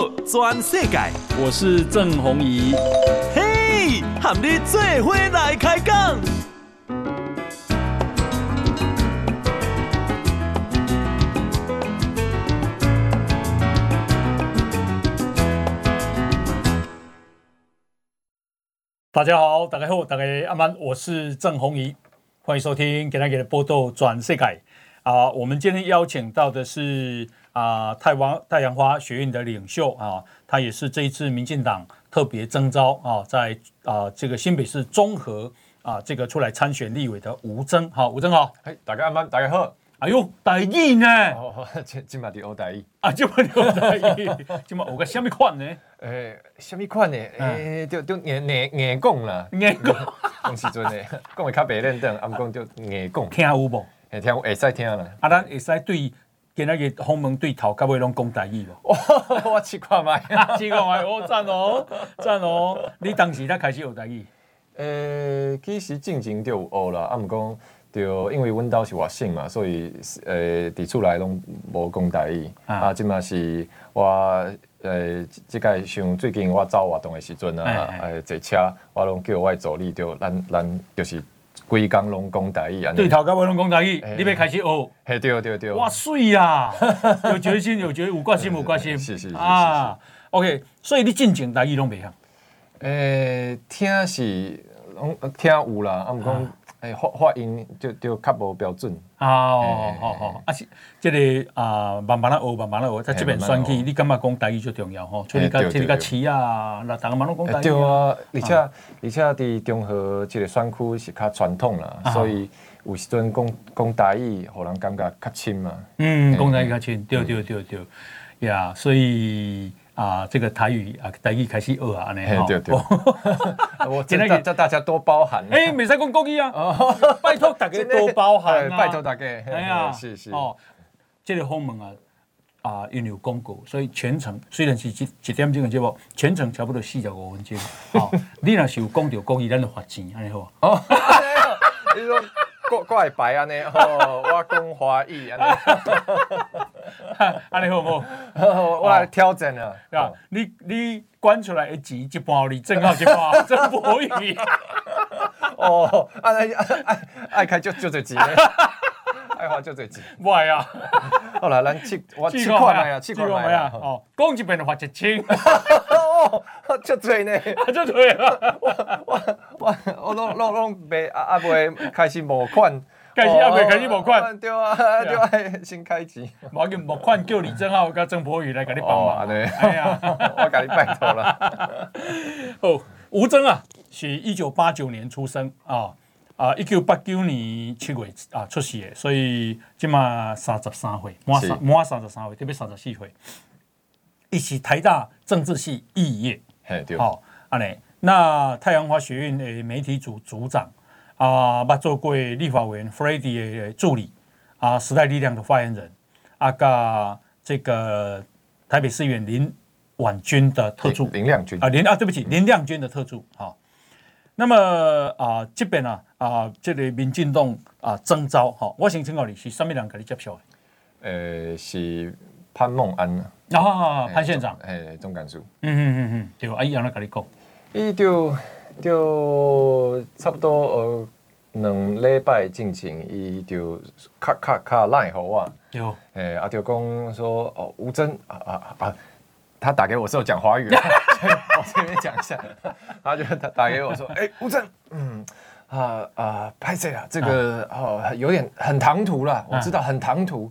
道全世界，我是郑弘仪。嘿，和你做伙来开讲。大家好，大家好，大家阿曼，我是郑弘仪，欢迎收听今天的报道全世界。啊，我们今天邀请到的是啊，太王太阳花学院的领袖啊，他也是这一次民进党特别征召啊，在啊这个新北市综合啊这个出来参选立委的吴征。好，吴征好，哎，大家安，大家好。哎呦，台语呢？哦，今今嘛在学台语啊，今嘛在学台语，今嘛学个什么款呢？诶，什么款呢？诶，就就硬硬硬讲啦，硬讲，讲时阵呢，讲会较白练等，暗讲就硬讲，听有无？会听，会使听啦。啊，咱会使对今仔日访问对头，到尾拢讲台语无？我试看觅，试看觅，我，赞哦，赞哦。你当时才开始学台语？诶，其实进前就有学啦，啊，毋讲。对，因为阮兜是外省嘛，所以诶，伫厝内拢无讲台语。啊，即嘛是我诶，即个像最近我走活动的时阵啊，诶，坐车我拢叫我助理，就咱咱就是规工拢讲台语。对头家我拢讲台语，你要开始学？嘿，对对对。哇，水啊！有决心，有决有决心，有决心。是是是啊。OK，所以你进前台语拢袂晓？诶，听是拢听有啦，啊，毋讲。诶，发发音就就较无标准。哦，好好，啊是，即个啊，慢慢啊学，慢慢啊学，在即边选起，你感觉讲台语最重要吼？像你甲像你甲市啊，那逐个嘛拢讲台语。对啊，而且而且伫中和即个选区是较传统啦，所以有时阵讲讲台语，互人感觉较亲嘛。嗯，讲台语较亲，对对对对，呀，所以。啊，这个台语啊，台语开始学啊，呢，对对，我今天叫大家多包涵。哎，没使讲国语啊，拜托大家多包涵，拜托大家。哎呀，是是。哦，这个访问啊，啊，因为有广告，所以全程虽然是一一点钟的节目，全程差不多四十五分钟。好，你若是有讲到国语，咱就罚钱，安尼好。哦，你说怪怪白安尼，哦，我讲华语安尼。安尼好好？我来挑战了。啊，你你关出来的钱一半你正好一半，真不可以。哦，爱爱爱开就就这钱，爱花就这钱。唔系啊。好啦，咱七我七块七块买啊。哦，讲一遍就花一千。哦，就多呢，就 多啊。我我我我拢拢拢袂啊啊袂开始募款。开始啊，未开始募款，对啊，对啊，先开钱。无要紧募款，叫李正浩跟郑柏宇来给你帮忙。哦，哎呀，我给你拜托了。哦，吴征啊，是一九八九年出生啊啊，一九八九年七月啊出世的，所以今嘛三十三岁，满三满三十三岁，特别三十四岁。一起台大政治系肄业。好，安尼，那太阳花学院的媒体组组长。啊，捌做过立法委员 Freddy 的助理，啊，时代力量的发言人，啊，噶这个台北市议员林婉君的特助，林亮君啊，林啊，对不起，林亮君的特助，好。那么啊，这边呢，啊，这里民进党啊征召，哈，我想请教你是什么人给你接受的？呃，是潘孟安啊，潘县长，哎，总干事，嗯嗯嗯嗯，对，阿姨让他跟你讲，伊就。就差不多呃两礼拜进前，伊就卡卡卡赖给我，有哎、欸，阿就讲说哦，吴峥啊啊啊，他打给我时候讲华语，我这边讲一下，他就他打给我说，哎、欸，吴峥，嗯啊啊，拍谢啊，这个哦有点很唐突了，我知道很唐突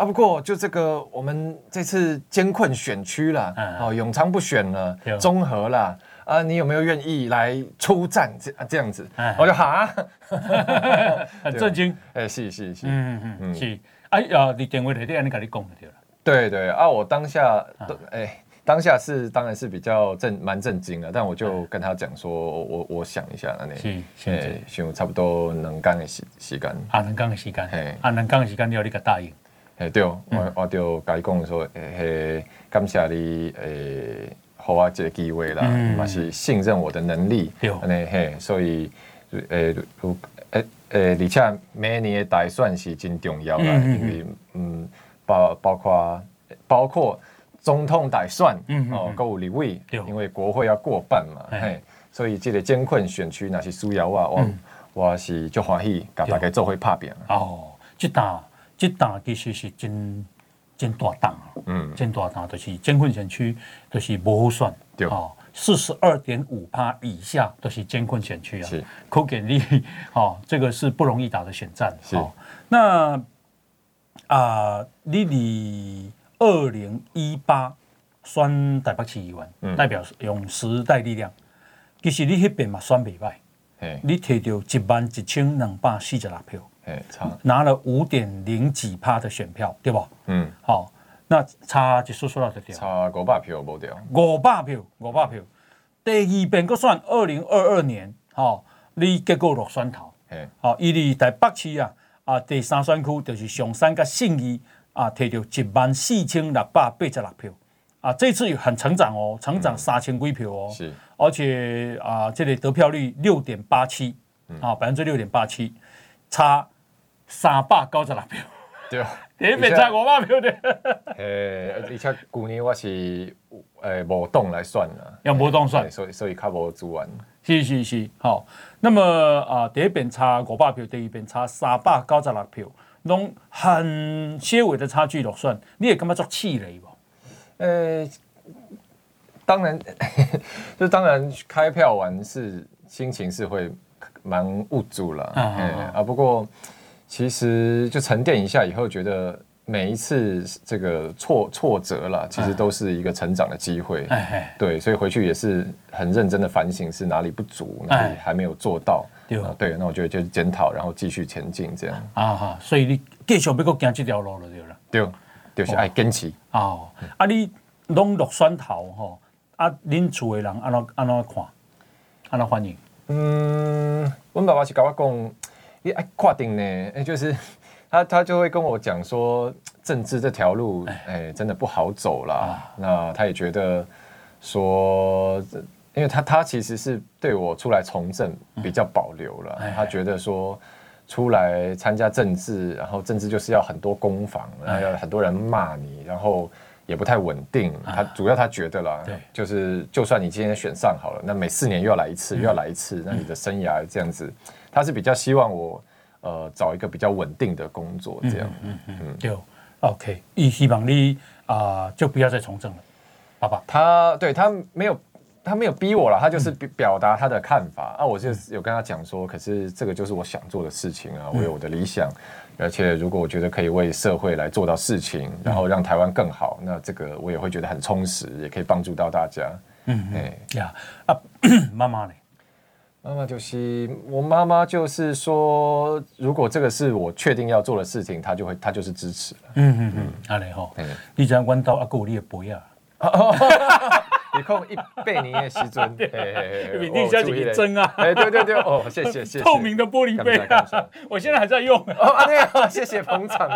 啊，不过就这个我们这次艰困选区了，哦，永昌不选了，中和了。啊，你有没有愿意来出战？这这样子，我就哈，很震惊。哎，是是是，嗯嗯嗯，是。哎呀，你电话里头，你跟你讲就对了。对对啊，我当下都哎，当下是当然是比较震蛮震惊的，但我就跟他讲说，我我想一下，那你是想，差不多能干的时时间。啊，能干的时间，嘿，啊，能干的时间，你要你个答应。哎，对，我我就甲伊讲说，哎，感谢你，诶，互我，这个机会啦，嘛、嗯、是信任我的能力，安尼嘿，所以诶，诶诶，而且每年的大选是真重要啦，因为嗯，包包括包括总统大选，嗯哦，够有立委，对。因为国会要过半嘛，嘿。嘿，所以这个艰困选区那是需要我，我、嗯。我是足欢喜，甲大家做伙拍拼。哦，这档这档其实是真真大档啊，嗯，真大档，就是艰困选区，就是不好选，对。哦，四十二点五趴以下都是艰困选区啊，是，可见你，哦，这个是不容易打的选战，是。哦，那啊、呃，你离二零一八选台北市议员，嗯。代表用时代力量，其实你那边嘛选袂歹。嘿，你摕到一万一千两百四十六票，拿了五点零几趴的选票，对吧？嗯，好，那差就说说到这点，差五百票无掉，五百票，五百票。第二遍个算二零二二年，好，你结果落选头，嘿，好，伊伫台北市啊，啊第三选区就是上山甲信义啊，摕到一万四千六百八十六票，啊，这次很成长哦，成长三千几票哦。是，而且啊，这里得票率六点八七，啊，百分之六点八七，差三百九十六票，对，第一遍差五百票。的，诶，而且旧年我是诶无动来算啦，用无动算？所以所以较无资源，是是是，好。那么啊，第一遍差五百票，第二遍差三百九十六票，拢很些微的差距落算，你也感觉足气馁无？诶，当然，就当然开票完是心情是会蛮无助了，啊，不过其实就沉淀一下以后，觉得每一次这个挫挫折啦，其实都是一个成长的机会，对，所以回去也是很认真的反省是哪里不足，哪里还没有做到，对。啊对，那我觉得就是检讨，然后继续前进这样，啊哈，所以你继续要搁行这条路了，对啦。对，就是爱坚持。哦，啊，你拢落选头吼，啊，恁厝的人安怎安怎看，安怎欢迎？嗯，我爸爸是跟我讲，你爱跨定呢，哎，就是他他就会跟我讲说，政治这条路，哎，真的不好走啦。那他也觉得说，因为他他其实是对我出来从政比较保留了，他觉得说出来参加政治，然后政治就是要很多攻防，然后要很多人骂你，然后。也不太稳定，他主要他觉得啦，对，就是就算你今天选上好了，那每四年又要来一次，又要来一次，那你的生涯这样子，他是比较希望我呃找一个比较稳定的工作这样，嗯嗯嗯，对，OK，伊希望你啊就不要再从政了，爸爸，他对他没有他没有逼我了，他就是表达他的看法。啊，我就有跟他讲说，可是这个就是我想做的事情啊，我有我的理想。而且，如果我觉得可以为社会来做到事情，然后让台湾更好，那这个我也会觉得很充实，也可以帮助到大家。嗯嗯。呀啊，妈妈呢？妈妈就是我妈妈，就是说，如果这个是我确定要做的事情，她就会，她就是支持了。嗯嗯嗯，阿雷吼，你知影阮兜阿哥有你的杯啊？你看一百年的时阵，你地下几个针啊？哎，对对对，哦，谢谢谢谢。透明的玻璃杯啊，我现在还在用。哦，对啊，谢谢捧场。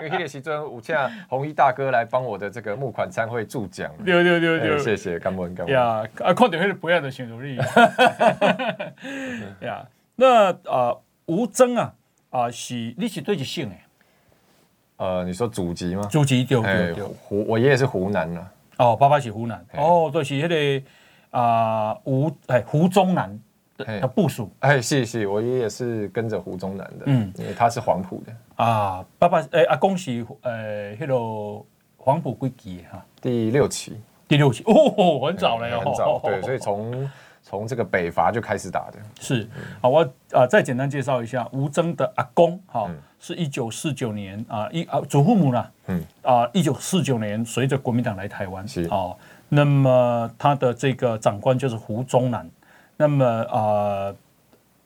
因为那个时阵，有请红衣大哥来帮我的这个募款餐会助讲。对对对对，谢谢，感恩感恩。呀，啊，看到那个杯啊，就想到你。呀，那啊，吴征啊，啊是你是对一姓诶？呃，你说祖籍吗？祖籍对对对。湖，我爷爷是湖南的。哦，爸爸是湖南，哦，就是那个啊吴哎胡宗南的部署，哎，是是，我爷爷是跟着胡宗南的，嗯，因为他是黄埔的。啊，爸爸哎阿公是呃迄个黄埔几期哈？第六期，第六期。哦，很早了，很早，对，所以从从这个北伐就开始打的，是，好，我啊再简单介绍一下吴征的阿公，哈。是一九四九年啊，一啊祖父母呢，嗯。啊，一九四九年随着国民党来台湾，是。哦，那么他的这个长官就是胡宗南，那么啊，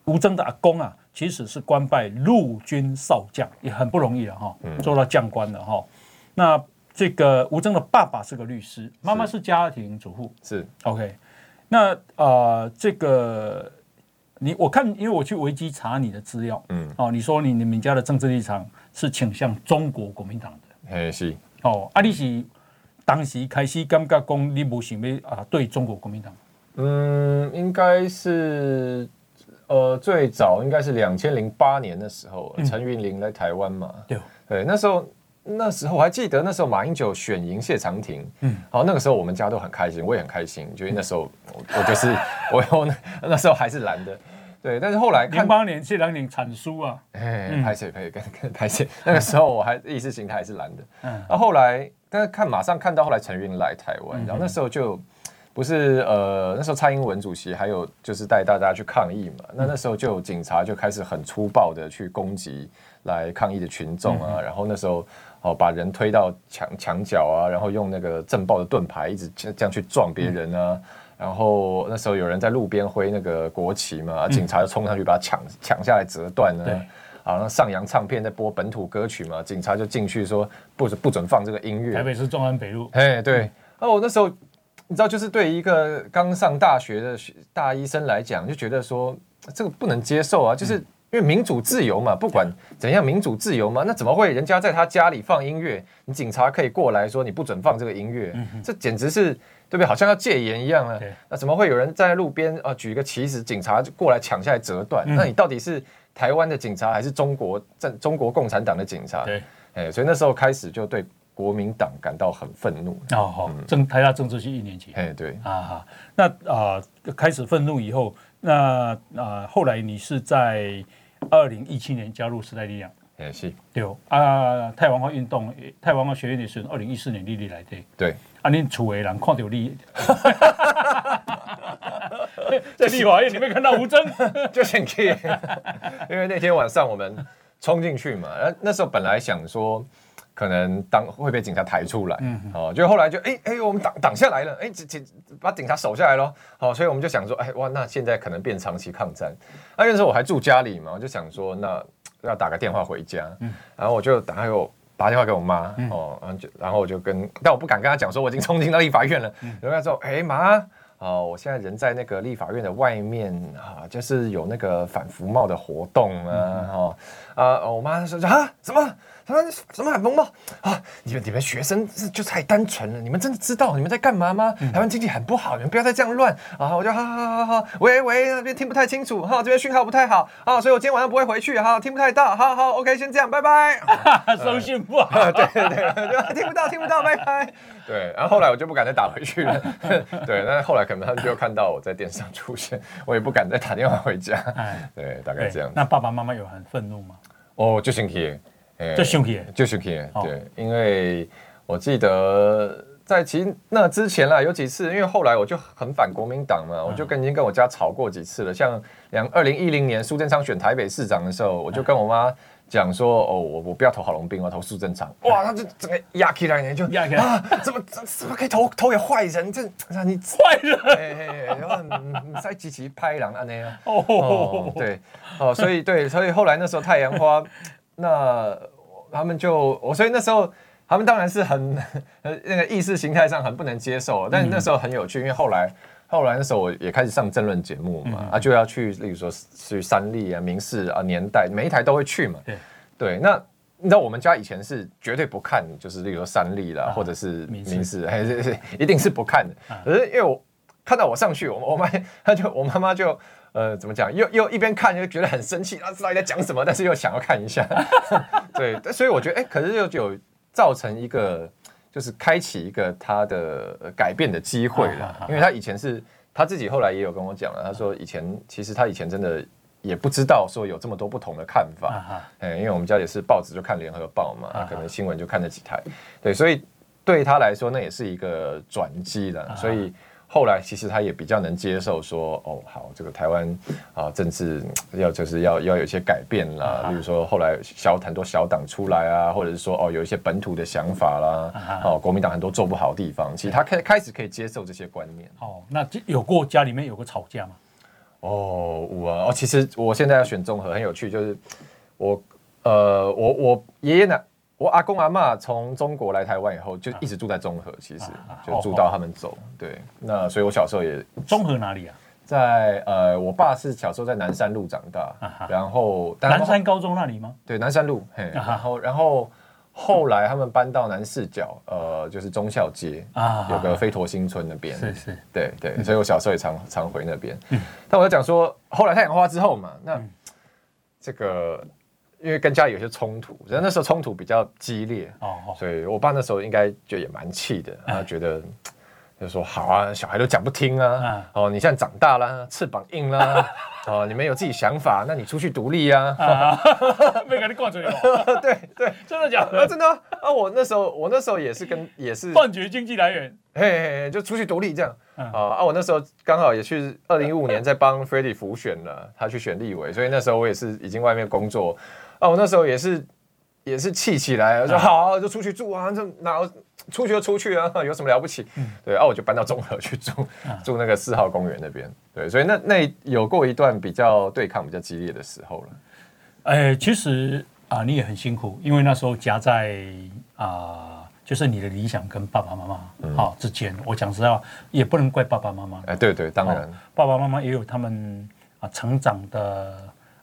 吴征的阿公啊，其实是官拜陆军少将，也很不容易了哈，做到将官了哈。那这个吴征的爸爸是个律师，妈妈是家庭主妇，是。OK。那呃，这个。你我看，因为我去维基查你的资料，嗯，哦，你说你你们家的政治立场是倾向中国国民党的，嘿是，哦，啊，你是当时开始感觉讲你不想要啊对中国国民党，嗯，应该是，呃，最早应该是两千零八年的时候，陈云林来台湾嘛，对，对，那时候那时候我还记得，那时候马英九选赢谢长廷，嗯，好，那个时候我们家都很开心，我也很开心，就那时候我，我就是我我那那时候还是蓝的。对，但是后来零八年这两年惨输啊，哎，拍谢可以跟跟拍谢，那个时候我还意识形态还是蓝的，嗯，然后后来但是看马上看到后来陈云来台湾，然后那时候就不是呃那时候蔡英文主席还有就是带大家去抗议嘛，那那时候就警察就开始很粗暴的去攻击来抗议的群众啊，然后那时候哦把人推到墙墙角啊，然后用那个震爆的盾牌一直这样去撞别人啊。然后那时候有人在路边挥那个国旗嘛，警察就冲上去把他抢抢下来折断了。对，啊，那上扬唱片在播本土歌曲嘛，警察就进去说不准不准放这个音乐。台北市中安北路。哎，对。哦，那时候你知道，就是对一个刚上大学的大医生来讲，就觉得说这个不能接受啊，就是因为民主自由嘛，不管怎样民主自由嘛，那怎么会人家在他家里放音乐，你警察可以过来说你不准放这个音乐？这简直是。对不对？好像要戒严一样啊！那怎么会有人站在路边啊，举一个旗子，警察就过来抢下来折断？嗯、那你到底是台湾的警察，还是中国政中国共产党的警察？对，哎，所以那时候开始就对国民党感到很愤怒。哦，好，政台大政治系一年级。哎，对啊哈。那啊、呃，开始愤怒以后，那啊、呃，后来你是在二零一七年加入时代力量。也是。对。啊，太阳花运动，太阳花学院也是二零一四年立立来的。对，啊，恁厝的人看到你，在立法院里面看到吴峥，就先去，因为那天晚上我们冲进去嘛，那时候本来想说可能当会被警察抬出来，嗯，哦，就后来就哎哎，我们挡挡下来了，哎，警警把警察守下来了，好，所以我们就想说，哎哇，那现在可能变长期抗战，那那时候我还住家里嘛，我就想说那。要打个电话回家，嗯、然后我就打给我打电话给我妈，嗯、哦，然后就然后我就跟，但我不敢跟她讲说我已经冲进到立法院了，然后她说，哎妈，哦，我现在人在那个立法院的外面啊，就是有那个反服贸的活动啊，嗯、哦，啊，我妈说啊什么？他说什么反服贸啊？你们你们学生是就太单纯了，你们真的知道你们在干嘛吗？台湾经济很不好，你们不要再这样乱啊！我就哈哈哈，哈，喂喂，那边听不太清楚哈，这边讯号不太好啊，所以我今天晚上不会回去哈，听不太到，好好 OK，先这样，拜拜。收讯不好，对对对，听不到听不到，拜拜。对，然后后来我就不敢再打回去了。对，但是后来可能他们就看到我在电视上出现，我也不敢再打电话回家。对，大概这样。那爸爸妈妈有很愤怒吗？哦，就生气。就生气，就生气。对，因为我记得在其实那之前啦，有几次，因为后来我就很反国民党嘛，我就跟已经跟我家吵过几次了。像两二零一零年苏贞昌选台北市长的时候，我就跟我妈讲说：“哦，我我不要投郝龙斌，我要投苏贞昌。”哇，他就整个压起来，就压起来啊！怎么怎么可以投投给坏人？这你坏人，然后你再积极拍狼啊那样。哦，对，哦，所以对，所以后来那时候太阳花。那他们就我，所以那时候他们当然是很呃 那个意识形态上很不能接受，但是那时候很有趣，因为后来后来那时候我也开始上政论节目嘛，嗯、啊就要去，例如说去三立啊、民视啊、年代，每一台都会去嘛。对对，那你知道我们家以前是绝对不看，就是例如说三立啦，啊、或者是民视，还是是一定是不看的。可是因为我看到我上去，我我妈他就我妈妈就。呃，怎么讲？又又一边看就觉得很生气，啊，知道你在讲什么，但是又想要看一下，对，所以我觉得，哎、欸，可是又有造成一个，就是开启一个他的改变的机会了，因为他以前是他自己后来也有跟我讲了，他说以前其实他以前真的也不知道说有这么多不同的看法，哎，因为我们家也是报纸就看联合报嘛，可能新闻就看了几台，对，所以对他来说那也是一个转机了，所以。后来其实他也比较能接受说，哦，好，这个台湾啊，政治要就是要要有一些改变啦。比如说后来小很多小党出来啊，或者是说哦，有一些本土的想法啦，哦，国民党很多做不好的地方，其实他开开始可以接受这些观念。哦，那有过家里面有过吵架吗？哦，我哦，其实我现在要选综合很有趣，就是我呃，我我爷爷奶。我阿公阿嬷从中国来台湾以后，就一直住在中和，其实就住到他们走。对，那所以我小时候也中和哪里啊？在呃，我爸是小时候在南山路长大，然后南山高中那里吗？对，南山路。嘿，然后然后后来他们搬到南四角，呃，就是忠孝街啊，有个飞陀新村那边。是是，对对，所以我小时候也常常回那边。但我就讲说，后来太阳花之后嘛，那这个。因为跟家里有些冲突，所以那时候冲突比较激烈哦，所以我爸那时候应该就也蛮气的，他觉得。就说好啊，小孩都讲不听啊！哦，你现在长大了，翅膀硬了，哦，你们有自己想法，那你出去独立啊！没跟你灌嘴了。对对，真的假的？真的啊！我那时候，我那时候也是跟也是断绝经济来源，嘿嘿，就出去独立这样啊啊！我那时候刚好也去二零一五年在帮 Freddie 辅选了，他去选立委，所以那时候我也是已经外面工作啊！我那时候也是也是气起来，我说好，就出去住啊！这哪？出去就出去啊，有什么了不起？嗯、对，啊，我就搬到中和去住，住那个四号公园那边。对，所以那那有过一段比较对抗比较激烈的时候了。哎、欸，其实啊，你也很辛苦，因为那时候夹在啊，就是你的理想跟爸爸妈妈好之间。我讲实话，也不能怪爸爸妈妈。哎，对对，当然，爸爸妈妈也有他们啊成长的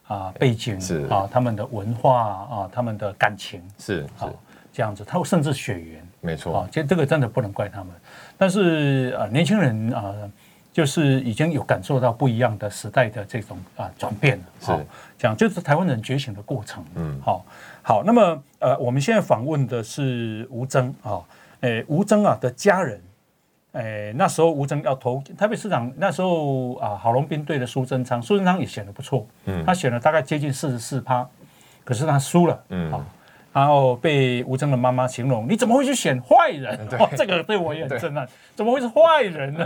啊背景是啊，他们的文化啊，他们的感情是啊这样子，他甚至血缘。没错啊，其实这个真的不能怪他们，但是啊，年轻人啊，就是已经有感受到不一样的时代的这种啊转变了，是这样，就是台湾人觉醒的过程。嗯，好，好，那么呃，我们现在访问的是吴征啊，诶，吴征啊的家人，诶，那时候吴征要投台北市长，那时候啊，郝龙斌对的苏贞昌，苏贞昌也选得不错，嗯，他选了大概接近四十四趴，可是他输了，嗯，好。然后被吴征的妈妈形容，你怎么会去选坏人？哇，这个对我也很震撼，怎么会是坏人呢？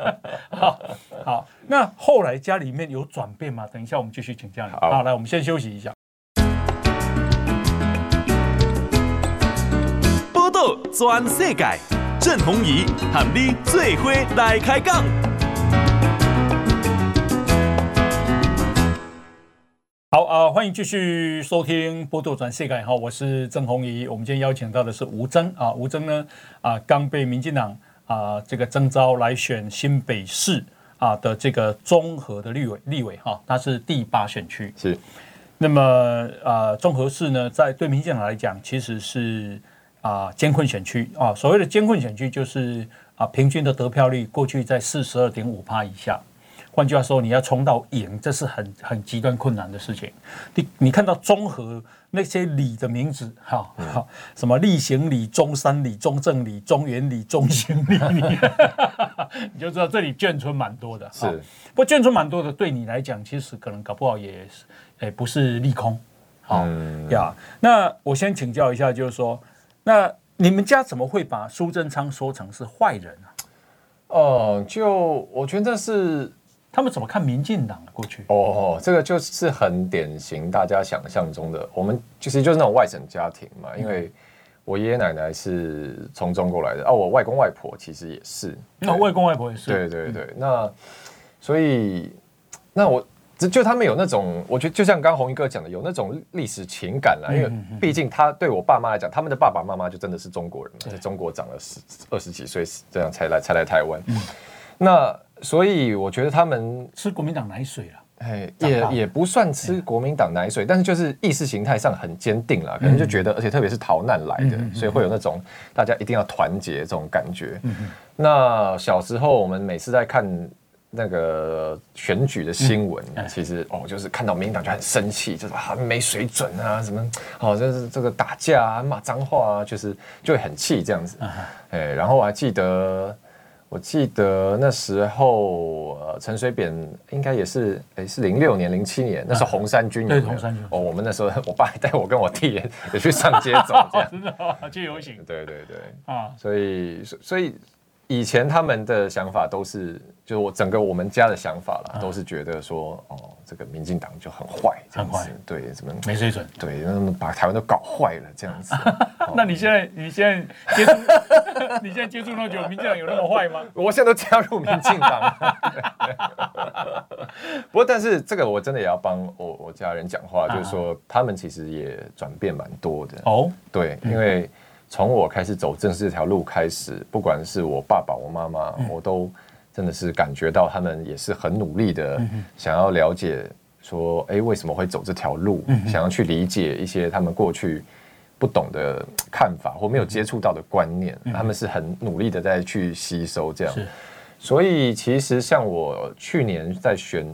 好，好，那后来家里面有转变吗？等一下我们继续请教你。好，好，来，我们先休息一下。报道全世界，郑弘仪喊你最伙来开讲。好啊、呃，欢迎继续收听《波多转世界》哈，我是郑鸿仪。我们今天邀请到的是吴征啊，吴征呢啊，刚被民进党啊这个征召来选新北市啊的这个综合的立委立委哈，他是第八选区是。那么啊，综合市呢，在对民进党来讲，其实是啊艰困选区啊。所谓的艰困选区，就是啊平均的得票率过去在四十二点五趴以下。换句话说，你要冲到赢，这是很很极端困难的事情。你你看到综合那些里的名字，哈，好，什么立行里、中山里、中正里、中原里、中兴里，你就知道这里眷村蛮多的。是，不过眷村蛮多的，对你来讲，其实可能搞不好也是，诶，不是利空。好呀，那我先请教一下，就是说，那你们家怎么会把苏贞昌说成是坏人呢？哦，就我觉得是。他们怎么看民进党的过去？哦，这个就是很典型，大家想象中的。我们其实就是那种外省家庭嘛，因为我爷爷奶奶是从中国来的，啊，我外公外婆其实也是。那外公外婆也是。对对对，那所以那我就他们有那种，我觉得就像刚刚弘仪哥讲的，有那种历史情感啦。因为毕竟他对我爸妈来讲，他们的爸爸妈妈就真的是中国人嘛，在中国长了十二十几岁，这样才来才来台湾。那所以我觉得他们吃国民党奶水了，哎，也也不算吃国民党奶水，但是就是意识形态上很坚定了，可能就觉得，而且特别是逃难来的，所以会有那种大家一定要团结这种感觉。那小时候我们每次在看那个选举的新闻，其实哦，就是看到民进党就很生气，就是很没水准啊，什么哦，就是这个打架啊、骂脏话啊，就是就会很气这样子。哎，然后我还记得。我记得那时候，呃，陈水扁应该也是，哎，是零六年、零七年，那时候红衫军对红衫军。哦，我们那时候，我爸还带我跟我弟也也去上街走，这样。真的去游行，对对对。啊，所以所以以前他们的想法都是，就是我整个我们家的想法啦，都是觉得说，哦，这个民进党就很坏，很坏，对，怎么没水准，对，那把台湾都搞坏了这样子。那你现在你现在接触 你现在接触那么久，民进党有那么坏吗？我现在都加入民进党了。不过，但是这个我真的也要帮我我家人讲话，就是说他们其实也转变蛮多的哦。对，因为从我开始走政治这条路开始，不管是我爸爸、我妈妈，我都真的是感觉到他们也是很努力的，想要了解说，哎，为什么会走这条路？想要去理解一些他们过去。不懂的看法或没有接触到的观念，嗯、他们是很努力的在去吸收这样。所以其实像我去年在选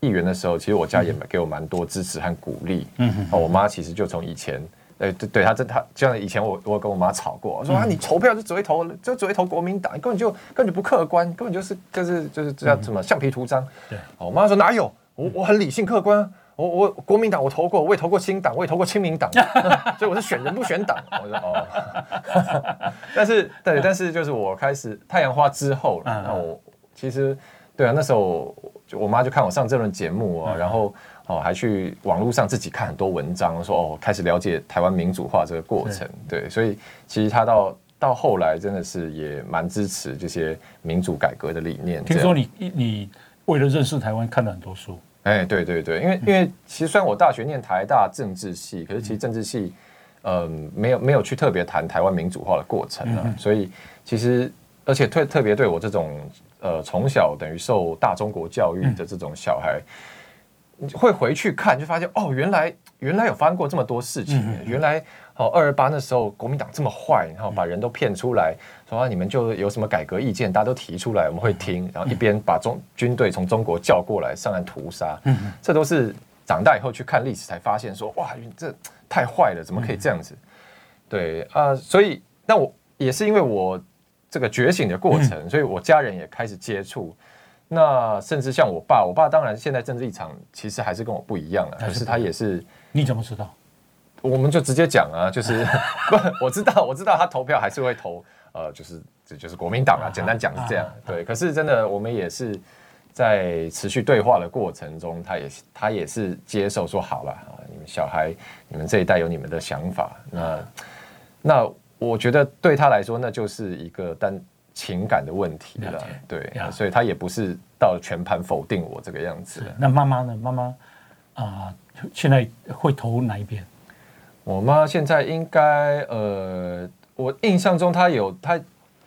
议员的时候，其实我家也给我蛮多支持和鼓励。嗯哼，我妈其实就从以前，对对对，他这他就像以前我我跟我妈吵过，说啊你投票就只会投就只会投国民党，根本就根本就不客观，根本就是就是就是这样什么橡皮图章。对，我妈说哪有，我我很理性客观。我我国民党我投过，我也投过新党，我也投过亲民党，所以我是选人不选党。我说哦，但是对，但是就是我开始太阳花之后，那我其实对啊，那时候就我妈就看我上这轮节目啊，然后哦还去网络上自己看很多文章，说哦开始了解台湾民主化这个过程。对，所以其实她到到后来真的是也蛮支持这些民主改革的理念。听说你你为了认识台湾看了很多书。哎，对对对，因为因为其实虽然我大学念台大政治系，可是其实政治系，嗯，没有没有去特别谈台湾民主化的过程啊，所以其实而且特特别对我这种呃从小等于受大中国教育的这种小孩，会回去看就发现哦，原来原来有发生过这么多事情，原来。哦，二二八那时候国民党这么坏，然后把人都骗出来，说啊你们就有什么改革意见，大家都提出来，我们会听，然后一边把中军队从中国叫过来上岸屠杀，这都是长大以后去看历史才发现说哇，这太坏了，怎么可以这样子？对啊，所以那我也是因为我这个觉醒的过程，所以我家人也开始接触，那甚至像我爸，我爸当然现在政治立场其实还是跟我不一样了，可是他也是，你怎么知道？我们就直接讲啊，就是 不，我知道，我知道他投票还是会投，呃，就是这就是国民党啊。简单讲是这样，对。可是真的，我们也是在持续对话的过程中，他也他也是接受说好了啊，你们小孩，你们这一代有你们的想法。那那我觉得对他来说，那就是一个单情感的问题了，对。所以他也不是到全盘否定我这个样子。那妈妈呢？妈妈啊，现在会投哪一边？我妈现在应该呃，我印象中她有她，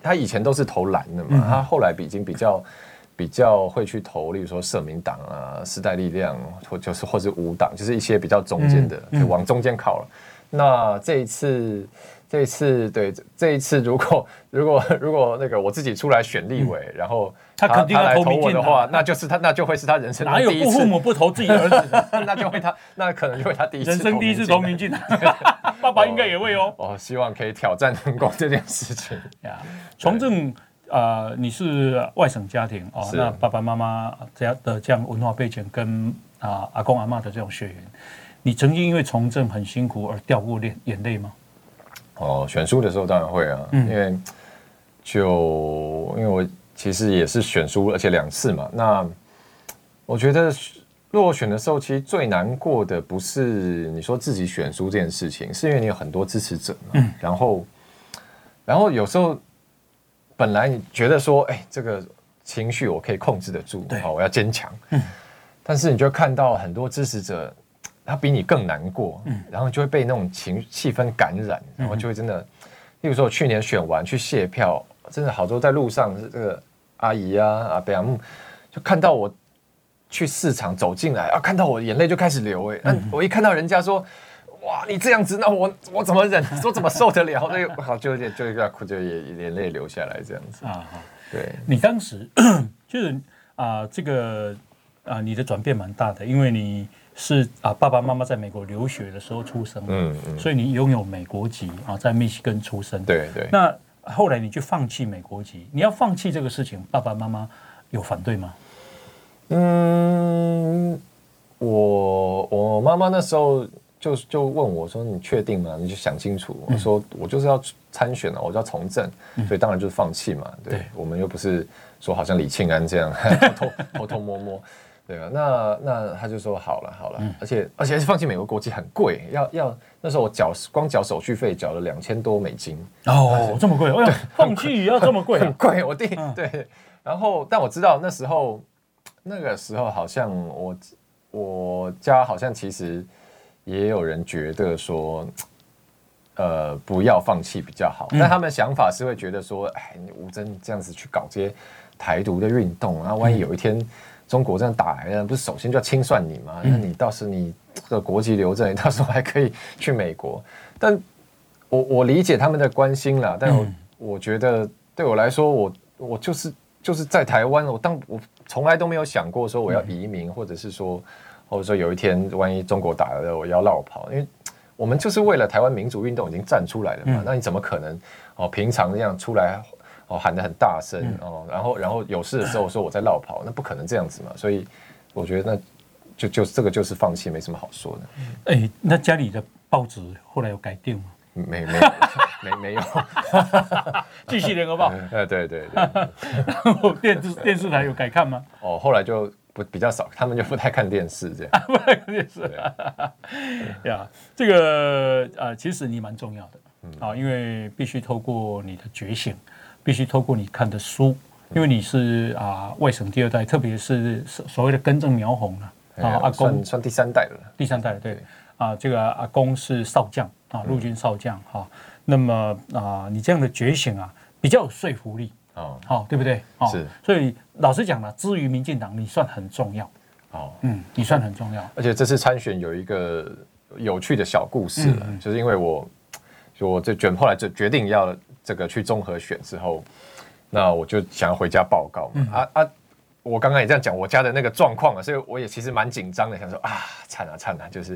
她以前都是投蓝的嘛，她后来已经比较比较会去投，例如说社民党啊、时代力量，或就是或是无党，就是一些比较中间的，就往中间靠了。那这一次。这一次对，这一次如果如果如果那个我自己出来选立委，嗯、然后他，他肯定要投我的话，那就是他那就会是他人生第一次。哪有父母不投自己儿子？那就会他那可能就会他第一次人生第一次投民进党。爸爸应该也会哦。哦，希望可以挑战成功这件事情。呀，从政啊、呃，你是外省家庭哦，那爸爸妈妈这样的这样文化背景跟啊、呃、阿公阿嬷的这种血缘，你曾经因为从政很辛苦而掉过眼眼泪吗？哦，选书的时候当然会啊，嗯、因为就因为我其实也是选书，而且两次嘛。那我觉得落选的时候，其实最难过的不是你说自己选书这件事情，是因为你有很多支持者嘛。嗯、然后，然后有时候本来你觉得说，哎，这个情绪我可以控制得住，对，好，我要坚强。嗯、但是你就看到很多支持者。他比你更难过，嗯，然后就会被那种情气氛感染，然后就会真的，例如说我去年选完去卸票，真的好多在路上是这个阿姨啊、阿伯啊，就看到我去市场走进来啊，看到我眼泪就开始流，哎，那我一看到人家说，哇，你这样子，那我我怎么忍，我怎么受得了？那个好就有点就有点哭，就眼眼泪流下来这样子啊。对，你当时 就是啊，这个啊，你的转变蛮大的，因为你。是啊，爸爸妈妈在美国留学的时候出生，嗯嗯，所以你拥有美国籍啊，在密西根出生，对对。那后来你就放弃美国籍，你要放弃这个事情，爸爸妈妈有反对吗？嗯，我我妈妈那时候就就问我说：“你确定吗？你就想清楚。”我说：“我就是要参选了，我就要从政，所以当然就是放弃嘛。”对，我们又不是说好像李庆安这样 偷偷偷偷摸摸。对啊，那那他就说好了好了，嗯、而且而且放弃美国国籍很贵，要要那时候我缴光缴手续费缴了两千多美金哦，是这么贵，对放弃也要这么贵，很贵。我弟、嗯、对，然后但我知道那时候那个时候好像我我家好像其实也有人觉得说，呃，不要放弃比较好，嗯、但他们想法是会觉得说，哎，你吴峥这样子去搞这些台独的运动，然后万一有一天。嗯中国这样打来了，不是首先就要清算你吗？那你到时你这个国籍留着，你到时候还可以去美国。但我我理解他们的关心啦，但我我觉得对我来说，我我就是就是在台湾，我当我从来都没有想过说我要移民，嗯、或者是说，或者说有一天万一中国打了，我要绕跑，因为我们就是为了台湾民主运动已经站出来了嘛。嗯、那你怎么可能哦？平常这样出来哦喊得很大声、嗯、哦，然后然后有事的时候说我在落跑，那不可能这样子嘛。所以我觉得那就就这个就是放弃，没什么好说的。哎，那家里的报纸后来有改订吗？没没没 没有，继续联合报。呃，对对对。然后电视电视台有改看吗？哦，后来就不比较少，他们就不太看电视这样。不太看电视。呀，这个呃，其实你蛮重要的啊，因为必须透过你的觉醒，必须透过你看的书，因为你是啊外省第二代，特别是所谓的根正苗红了啊，阿公。算第三代了。第三代对。啊，这个阿公是少将。啊，陆军少将哈，那么啊，你这样的觉醒啊，比较有说服力哦，好，对不对？哦，是，所以老实讲呢，至于民进党，你算很重要。哦，嗯，你算很重要。而且这次参选有一个有趣的小故事，就是因为我，就我这卷后来就决定要这个去综合选之后，那我就想要回家报告嘛，啊啊。我刚刚也这样讲我家的那个状况啊，所以我也其实蛮紧张的，想说啊，惨啊惨啊，就是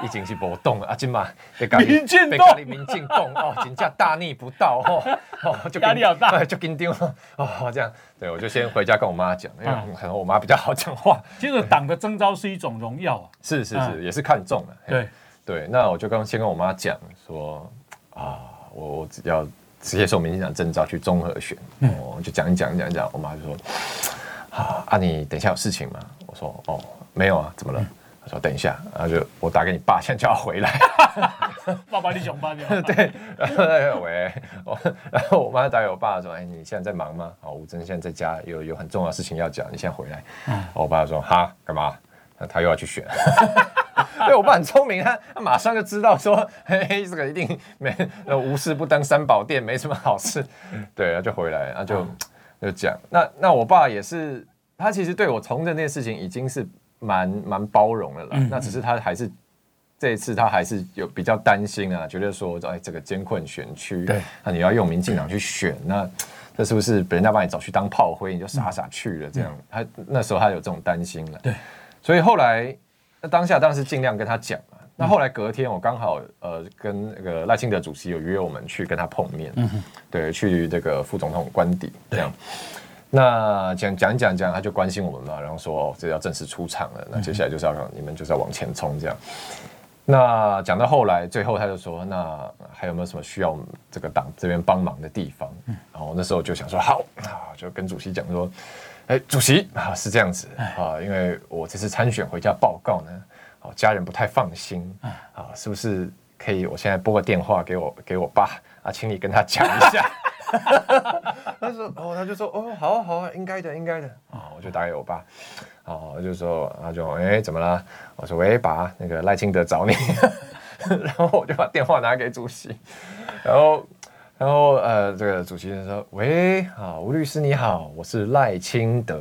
一一进去波动啊，今嘛被咖喱被咖喱民进动哦，金价大逆不道哦 哦，就压力好大，就紧张哦这样，对，我就先回家跟我妈讲，因为可能我妈比较好讲话。其实党的征召是一种荣耀啊，是是是，也是看中了。对。对，那我就刚先跟我妈讲说啊，我我只要直接受民进党征召去综合选，我就讲一讲讲一讲，我妈就说。啊，啊你等一下有事情吗？我说哦，没有啊，怎么了？他说等一下，然后就我打给你爸，现在就要回来。爸爸你上班了？对，然 后喂，然后我妈打给我爸说，哎，你现在在忙吗？哦，吴峥现在在家，有有很重要的事情要讲，你现在回来。嗯，我爸说哈，干嘛？他又要去选。对，我爸很聪明，他他马上就知道说，嘿 嘿，这个一定没，无事不登三宝殿，没什么好事。对，他就回来，然后就。就讲，那那我爸也是，他其实对我从政这件事情已经是蛮蛮包容的了啦。嗯嗯，那只是他还是这一次他还是有比较担心啊，觉得说，哎，这个艰困选区，对，那你要用民进党去选，那这是不是人家把你找去当炮灰，你就傻傻去了？这样，嗯、他那时候他有这种担心了。对，所以后来那当下当时尽量跟他讲。那后来隔天，我刚好呃跟那个赖清德主席有约我们去跟他碰面，嗯、对，去这个副总统官邸这样。那讲讲讲讲，他就关心我们嘛，然后说哦，这要正式出场了，那接下来就是要让你们就是要往前冲这样。那讲到后来，最后他就说，那还有没有什么需要我们这个党这边帮忙的地方？嗯、然后那时候就想说好啊，就跟主席讲说，哎，主席啊是这样子啊，因为我这次参选回家报告呢。哦，家人不太放心啊，是不是可以？我现在拨个电话给我给我爸啊，请你跟他讲一下。他说哦，他就说哦，好啊好啊，应该的应该的啊，我就打给我爸，哦，我就说他就哎怎么了？我说喂，爸，那个赖清德找你，然后我就把电话拿给主席，然后然后呃，这个主持人说喂，啊，吴律师你好，我是赖清德，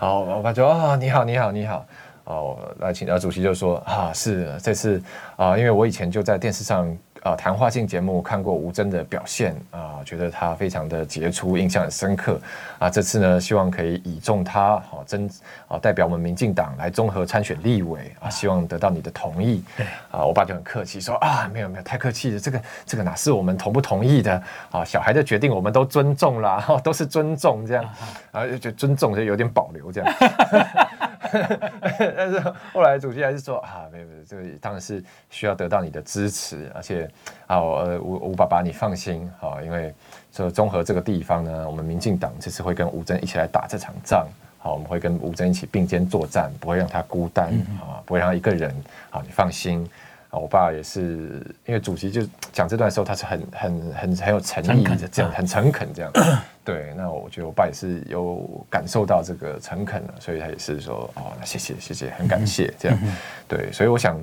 好，我爸就啊，你好你好你好。哦，赖清德，主席就说啊，是这次啊，因为我以前就在电视上啊谈话性节目看过吴峥的表现啊，觉得他非常的杰出，印象很深刻啊。这次呢，希望可以倚重他，好真啊，代表我们民进党来综合参选立委啊，希望得到你的同意。对啊，我爸就很客气说啊，没有没有，太客气了，这个这个哪是我们同不同意的啊？小孩的决定我们都尊重啦，都是尊重这样，啊，就尊重就有点保留这样。但是后来主席还是说啊，没有没有，这个当然是需要得到你的支持，而且啊，呃，吴吴爸爸你放心啊，因为说综合这个地方呢，我们民进党这次会跟吴征一起来打这场仗，好，我们会跟吴征一起并肩作战，不会让他孤单啊，不会让他一个人，好，你放心。啊，我爸也是，因为主席就讲这段时候，他是很很很很有诚意的，这样很诚恳这样。对，那我觉得我爸也是有感受到这个诚恳了，所以他也是说，哦，那谢谢谢谢，很感谢这样。对，所以我想，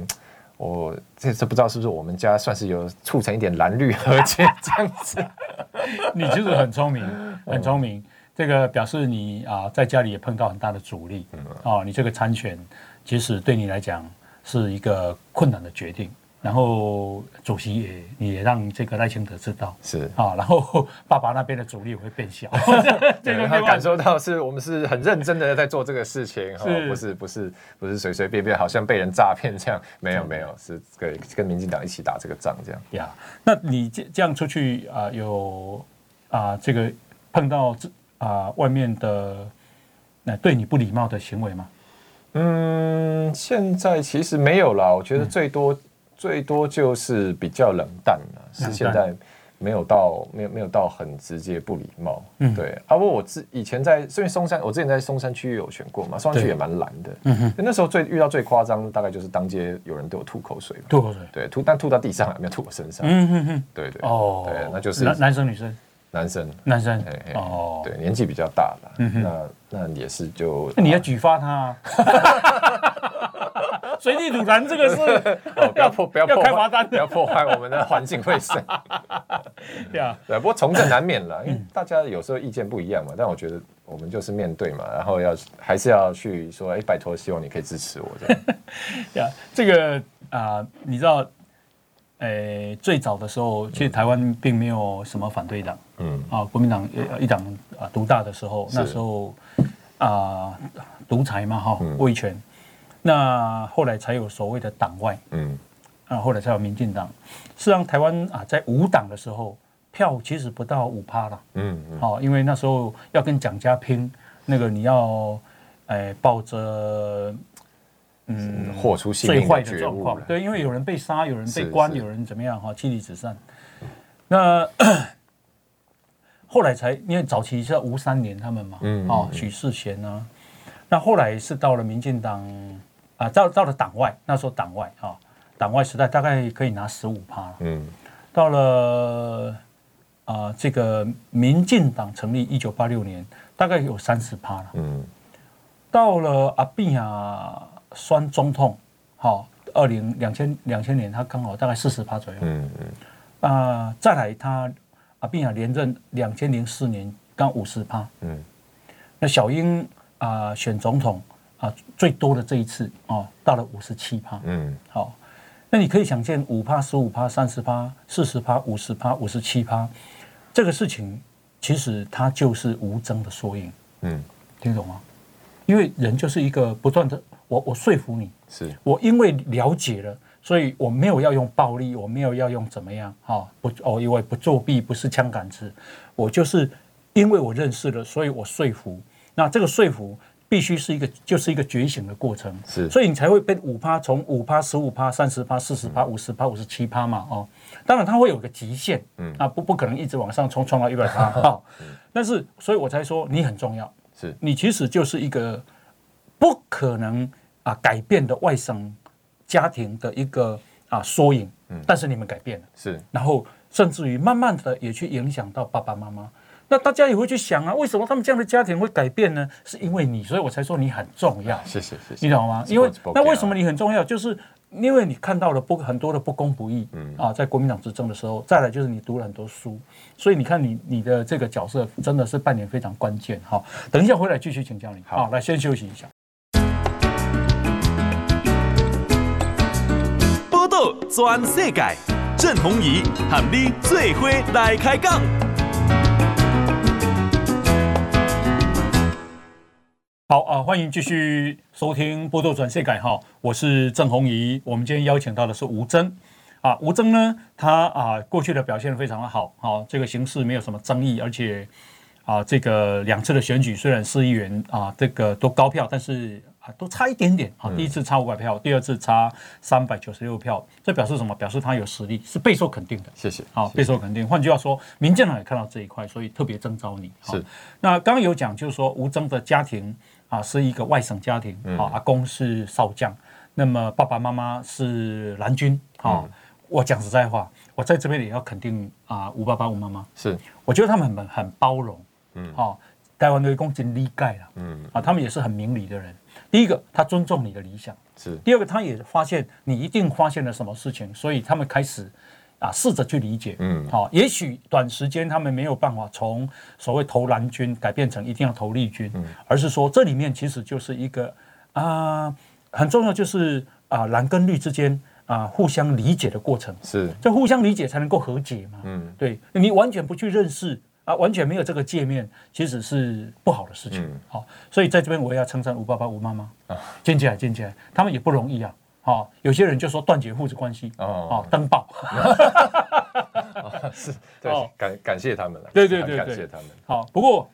我这次不知道是不是我们家算是有促成一点蓝绿和解 这样子。你就是很聪明，很聪明，这个表示你啊在家里也碰到很大的阻力。哦，你这个参选其实对你来讲。是一个困难的决定，然后主席也也让这个赖清德知道。是。啊，然后 爸爸那边的阻力也会变小，这个他感受到是我们是很认真的在做这个事情，哈，不是不是不是随随便便好像被人诈骗这样，没有没有，是。跟跟民进党一起打这个仗这样。呀，那你这这样出去啊，有啊这个碰到啊外面的那对你不礼貌的行为吗？嗯，现在其实没有啦，我觉得最多。最多就是比较冷淡了，是现在没有到没有没有到很直接不礼貌，嗯，对。啊，不过我之以前在，因为松山，我之前在松山区有选过嘛，松山区也蛮蓝的，嗯哼。那时候最遇到最夸张，大概就是当街有人对我吐口水，吐口水，对，吐但吐到地上，没有吐我身上，嗯哼哼，对对。哦，对，那就是男男生女生，男生男生，哦，对，年纪比较大了，那那也是就，那你要举发他。随地吐痰这个是不要破不要开罚单，不要破坏我们的环境卫生。对啊，对，不过从政难免了，因为大家有时候意见不一样嘛。但我觉得我们就是面对嘛，然后要还是要去说，哎，拜托，希望你可以支持我这样。呀，这个啊，你知道，诶，最早的时候，其实台湾并没有什么反对党，嗯。啊，国民党一党啊独大的时候，那时候啊独裁嘛哈，威权。那后来才有所谓的党外，嗯，啊，后来才有民进党。事实上，台湾啊，在无党的时候，票其实不到五趴了，嗯，好，因为那时候要跟蒋家拼，那个你要，哎，抱着，嗯，豁出最坏的状况，对，因为有人被杀，有人被关，有人怎么样哈，妻离子散。那 后来才，因为早期是吴三连他们嘛，嗯，哦，许世贤啊，那后来是到了民进党。啊，到到了党外，那时候党外啊，党外时代大概可以拿十五趴了。嗯，到了啊，这个民进党成立一九八六年，大概有三十趴了。嗯，到了阿扁啊，选总统，好，二零两千两千年，他刚好大概四十趴左右。嗯嗯。啊，再来他阿扁啊连任两千零四年刚五十趴。嗯，那小英啊选总统。啊，最多的这一次啊，到了五十七趴。嗯，好，那你可以想见五趴、十五趴、三十趴、四十趴、五十趴、五十七趴，这个事情其实它就是无争的缩影。嗯，听懂吗？因为人就是一个不断的，我我说服你，是。我因为了解了，所以我没有要用暴力，我没有要用怎么样，哈，不哦，因为不作弊，不是枪杆子，我就是因为我认识了，所以我说服。那这个说服。必须是一个，就是一个觉醒的过程，是，所以你才会被五趴，从五趴、十五趴、三十趴、四十趴、五十趴、五十七趴嘛，哦，当然它会有个极限，嗯，啊，不不可能一直往上冲，冲到一百趴，好，但是，所以我才说你很重要，是。你其实就是一个不可能啊改变的外省家庭的一个啊缩影，嗯，但是你们改变了，是，然后甚至于慢慢的也去影响到爸爸妈妈。那大家也会去想啊，为什么他们这样的家庭会改变呢？是因为你，所以我才说你很重要。谢谢谢谢，你懂吗？因为那为什么你很重要？就是因为你看到了不很多的不公不义，嗯啊，在国民党执政的时候，再来就是你读了很多书，所以你看你你的这个角色真的是扮演非常关键。好，等一下回来继续请教你。好，来先休息一下。报道全世界，郑弘仪喊你最伙来开讲。好啊，欢迎继续收听《波多转世改》哈，我是郑弘仪。我们今天邀请到的是吴峥啊，吴峥呢，他啊过去的表现非常的好，好，这个形势没有什么争议，而且啊，这个两次的选举虽然市议员啊这个都高票，但是都差一点点啊，第一次差五百票，第二次差三百九十六票，这表示什么？表示他有实力，是备受肯定的。谢谢。好，备受肯定。换句话说，民进党也看到这一块，所以特别征召你。是。那刚刚有讲，就是说吴征的家庭。啊，是一个外省家庭，啊，阿公是少将，那么爸爸妈妈是蓝军，啊，我讲实在话，我在这边也要肯定啊，吴爸爸、吴妈妈，是，我觉得他们很很包容，嗯，好，台湾的公真理解了，嗯，啊，他们也是很明理的人。第一个，他尊重你的理想，是；第二个，他也发现你一定发现了什么事情，所以他们开始。啊，试着去理解，嗯，好，也许短时间他们没有办法从所谓投蓝军改变成一定要投绿军，嗯，而是说这里面其实就是一个啊，很重要就是啊蓝跟绿之间啊互相理解的过程，是。这互相理解才能够和解嘛。嗯，对，你完全不去认识啊，完全没有这个界面，其实是不好的事情。好，所以在这边我也要称赞吴爸爸、吴妈妈啊，建起来，建起来，他们也不容易啊。好，有些人就说断绝父子关系哦，登报，是，对，感感谢他们了，对对对，感谢他们。好，不过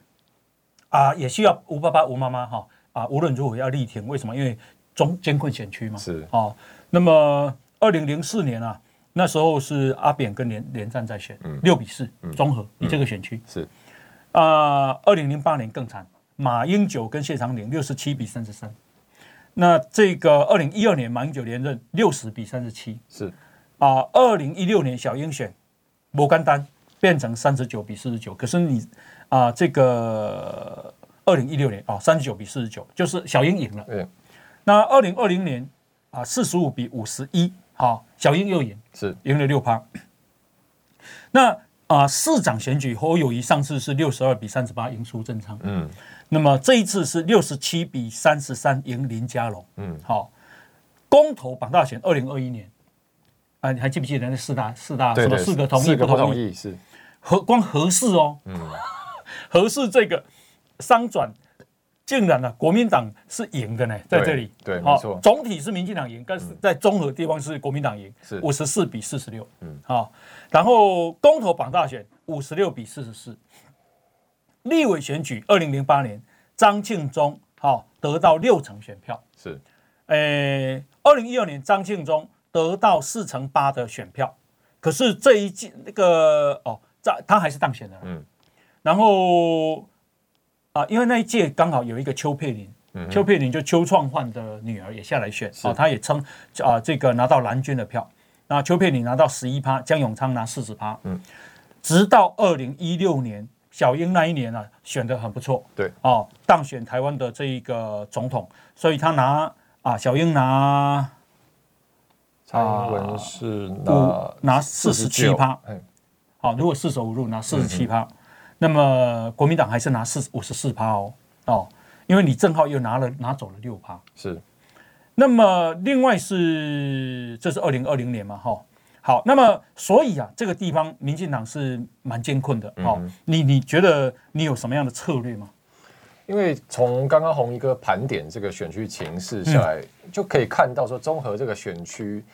啊，也需要吴爸爸、吴妈妈哈啊，无论如何要力挺，为什么？因为中艰困险区嘛，是哦。那么二零零四年啊，那时候是阿扁跟连连战在选，六比四，综合，你这个选区是啊。二零零八年更惨，马英九跟谢长廷六十七比三十三。那这个二零一二年马英九连任六十比三十七，是啊。二零一六年小英选摩甘丹变成三十九比四十九，可是你啊，这个二零一六年啊三十九比四十九，就是小英赢了。对。那二零二零年啊四十五比五十一，好，小英又赢，是。赢了六趴。那啊市长选举侯友谊上次是六十二比三十八赢苏贞昌，嗯。那么这一次是六十七比三十三赢林佳龙，嗯，好，公投绑大选二零二一年，啊，你还记不记得那四大四大什么四个同意不同意？是。和光合适哦，嗯，核四这个商转竟然呢，国民党是赢的呢，在这里，对，没错，总体是民进党赢，但是在综合地方是国民党赢，是。五十四比四十六，嗯，好，然后公投榜大选五十六比四十四。立委选举，二零零八年，张庆忠好得到六成选票，是，诶，二零一二年张庆忠得到四成八的选票，可是这一季那个哦，他他还是当选了，嗯，然后啊，因为那一届刚好有一个邱佩玲，邱佩玲就邱创焕的女儿也下来选，是。哦，他也称啊这个拿到蓝军的票，那邱佩玲拿到十一趴，江永昌拿四十趴，嗯，直到二零一六年。小英那一年啊，选的很不错，对。哦，当选台湾的这一个总统，所以他拿啊，小英拿，蔡英文是拿拿四十七趴，好，如果四舍五入拿四十七趴，那么国民党还是拿四五十四趴哦哦，因为你正好又拿了拿走了六趴，是，那么另外是这是二零二零年嘛，哈。好，那么所以啊，这个地方民进党是蛮艰困的。哦，你你觉得你有什么样的策略吗？因为从刚刚红一哥盘点这个选区情势下来，嗯、就可以看到说，综合这个选区。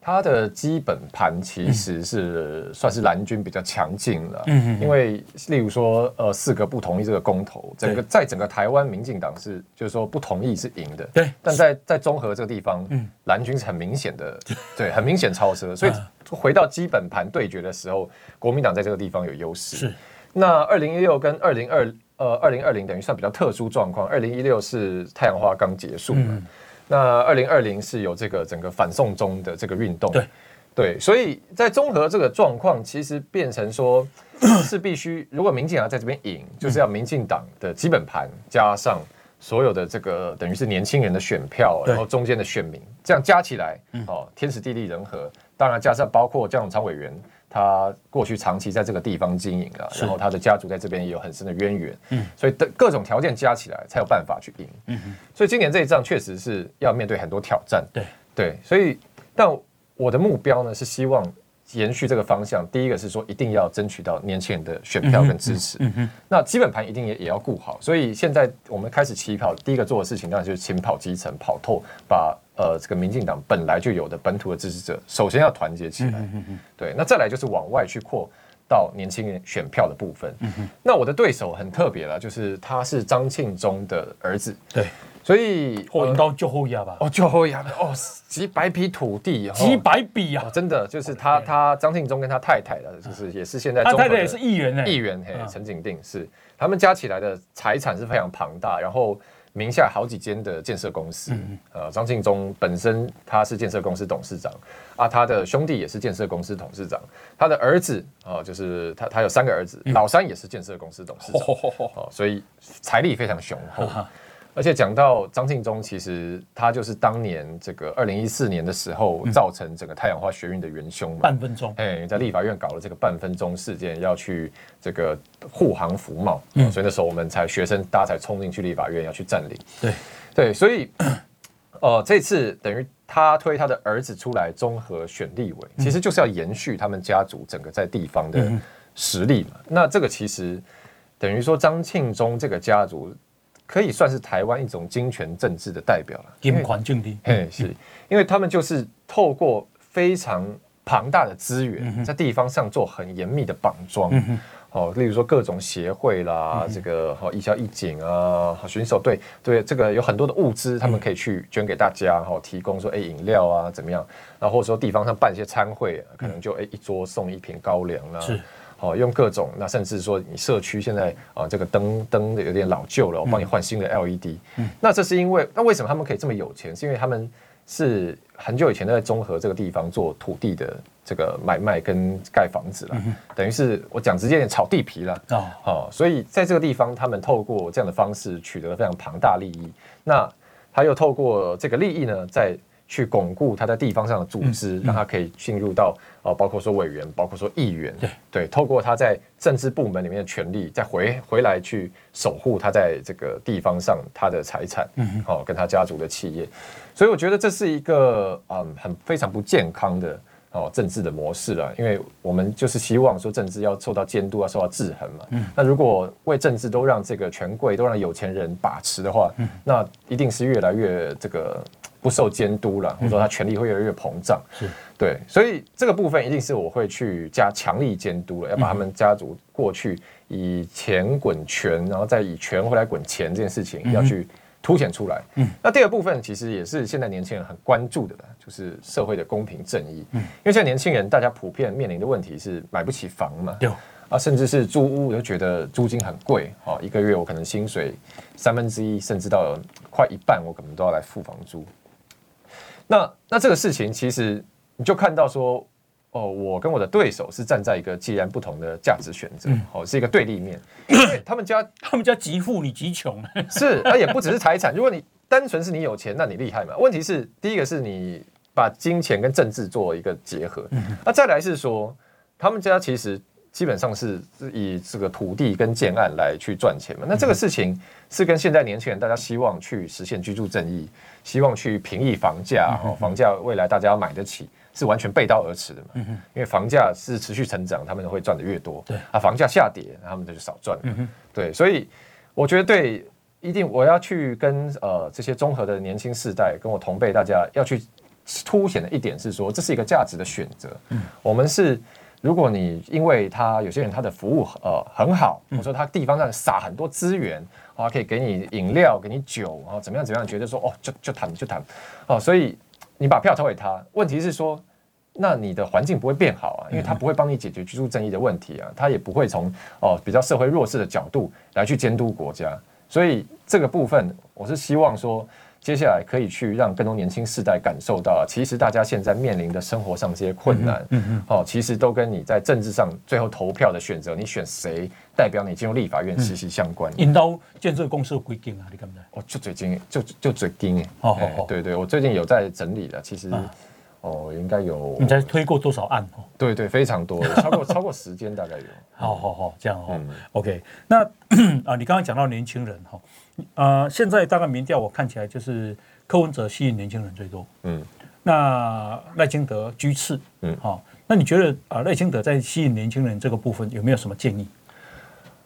它的基本盘其实是算是蓝军比较强劲了，嗯，因为例如说，呃，四个不同意这个公投，整个在整个台湾民进党是就是说不同意是赢的，对，但在在中和这个地方，嗯，蓝军是很明显的，对，很明显超车，所以回到基本盘对决的时候，国民党在这个地方有优势。是，那二零一六跟二零二呃二零二零等于算比较特殊状况，二零一六是太阳花刚结束嘛。那二零二零是有这个整个反送中的这个运动，对。对，所以在综合这个状况，其实变成说 是必须，如果民进党在这边赢，就是要民进党的基本盘加上所有的这个等于是年轻人的选票，然后中间的选民，这样加起来，哦，天时地利人和，当然加上包括江永昌委员。他过去长期在这个地方经营啊，然后他的家族在这边也有很深的渊源，嗯，所以的各种条件加起来才有办法去赢，嗯哼，所以今年这一仗确实是要面对很多挑战，对。对，所以但我的目标呢是希望延续这个方向，第一个是说一定要争取到年轻人的选票跟支持，那基本盘一定也也要顾好，所以现在我们开始起跑，第一个做的事情当然就是勤跑基层，跑透把。呃，这个民进党本来就有的本土的支持者，首先要团结起来。对，那再来就是往外去扩到年轻人选票的部分。那我的对手很特别了，就是他是张庆忠的儿子。对，所以我应该就后压吧？哦，就后压哦，几百匹土地，几百笔啊！真的就是他，他张庆忠跟他太太的，就是也是现在他太太也是议员呢，议员嘿，陈景定是他们加起来的财产是非常庞大，然后。名下好几间的建设公司，嗯、呃，张庆忠本身他是建设公司董事长，啊，他的兄弟也是建设公司董事长，他的儿子啊、呃，就是他他有三个儿子，嗯、老三也是建设公司董事长，哦，所以财力非常雄厚。而且讲到张庆忠，其实他就是当年这个二零一四年的时候造成整个太阳花学运的元凶嘛。半分钟，哎，在立法院搞了这个半分钟事件，要去这个护航服贸，嗯，所以那时候我们才学生大家才冲进去立法院要去占领。对对，所以 呃，这次等于他推他的儿子出来综合选立委，其实就是要延续他们家族整个在地方的实力嘛。那这个其实等于说张庆忠这个家族可以算是台湾一种金权政治的代表了。金权政治，嘿，是。因为他们就是透过非常庞大的资源，在地方上做很严密的绑桩。哦，例如说各种协会啦，嗯、这个好义消义警啊，好巡守队，对这个有很多的物资，他们可以去捐给大家，哈、嗯，提供说哎饮料啊怎么样，然后或者说地方上办一些餐会，可能就哎一桌送一瓶高粱啦，是，好用各种，那甚至说你社区现在啊这个灯灯的有点老旧了，我帮你换新的 LED，嗯，那这是因为那为什么他们可以这么有钱？是因为他们是很久以前在中和这个地方做土地的。这个买卖跟盖房子了，嗯、等于是我讲直接点炒地皮了哦，哦，所以在这个地方，他们透过这样的方式取得了非常庞大利益。那他又透过这个利益呢，再去巩固他在地方上的组织，嗯、让他可以进入到呃，包括说委员，包括说议员，对对，透过他在政治部门里面的权利，再回回来去守护他在这个地方上他的财产，嗯，哦，跟他家族的企业。所以我觉得这是一个嗯很非常不健康的。哦，政治的模式了，因为我们就是希望说政治要受到监督，要受到制衡嘛。嗯。那如果为政治都让这个权贵都让有钱人把持的话，嗯，那一定是越来越这个不受监督了，或者说他权力会越来越膨胀。是。对，所以这个部分一定是我会去加强力监督了，要把他们家族过去以钱滚权，然后再以权回来滚钱这件事情要去。凸显出来，嗯，那第二部分其实也是现在年轻人很关注的，就是社会的公平正义，嗯，因为现在年轻人大家普遍面临的问题是买不起房嘛，有啊，甚至是租屋又觉得租金很贵，哦，一个月我可能薪水三分之一甚至到快一半，我可能都要来付房租。那那这个事情其实你就看到说。哦，我跟我的对手是站在一个截然不同的价值选择，哦、嗯，是一个对立面。因为他们家，他们家极富，你极穷，是，那也不只是财产。如果你单纯是你有钱，那你厉害嘛？问题是，第一个是你把金钱跟政治做一个结合，那、再来是说，他们家其实基本上是以这个土地跟建案来去赚钱嘛。那这个事情是跟现在年轻人大家希望去实现居住正义，希望去平抑房价，哦，房价未来大家要买得起。是完全背道而驰的嘛？因为房价是持续成长，他们会赚得越多。对啊，房价下跌，他们就少赚。对，所以我觉得对，一定我要去跟呃这些综合的年轻世代，跟我同辈大家要去凸显的一点是说，这是一个价值的选择。嗯，我们是如果你因为他有些人他的服务呃很好，或者说他地方上撒很多资源啊，可以给你饮料，给你酒啊，怎么样怎么样，觉得说哦就就谈就谈。哦，所以你把票投给他，问题是说。那你的环境不会变好啊，因为他不会帮你解决居住正义的问题啊，他也不会从哦比较社会弱势的角度来去监督国家，所以这个部分我是希望说，接下来可以去让更多年轻世代感受到，其实大家现在面临的生活上这些困难，嗯嗯，哦，其实都跟你在政治上最后投票的选择，你选谁代表你进入立法院息息相关。引导建设公司的规定啊，你敢不敢？哦，就最近就就最近哎，哦哦，对对，我最近有在整理了，其实。哦，应该有。你在推过多少案？哦，对对，非常多，超过超过十间大概有。好好好，这样哦。嗯、OK，那 啊，你刚刚讲到年轻人哈，呃，现在大概民调我看起来就是柯文哲吸引年轻人最多。嗯。那赖清德居次。嗯。好，那你觉得啊，赖清德在吸引年轻人这个部分有没有什么建议？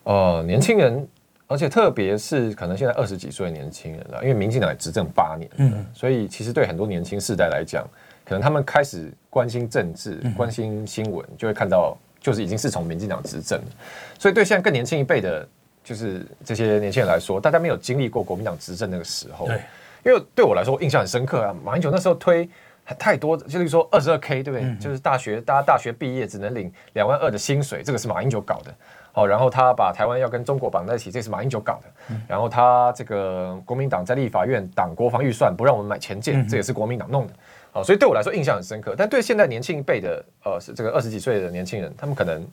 哦、呃，年轻人，而且特别是可能现在二十几岁的年轻人了，因为民进党也执政八年，嗯，所以其实对很多年轻世代来讲。可能他们开始关心政治、关心新闻，就会看到，就是已经是从民进党执政，所以对现在更年轻一辈的，就是这些年轻人来说，大家没有经历过国民党执政那个时候。对，因为对我来说，我印象很深刻啊。马英九那时候推太多，就是说二十二 K，对不对？就是大学大家大学毕业只能领两万二的薪水，这个是马英九搞的。好，然后他把台湾要跟中国绑在一起，这是马英九搞的。然后他这个国民党在立法院挡国防预算，不让我们买潜舰，这也是国民党弄的。好，所以对我来说印象很深刻，但对现在年轻一辈的，呃，是这个二十几岁的年轻人，他们可能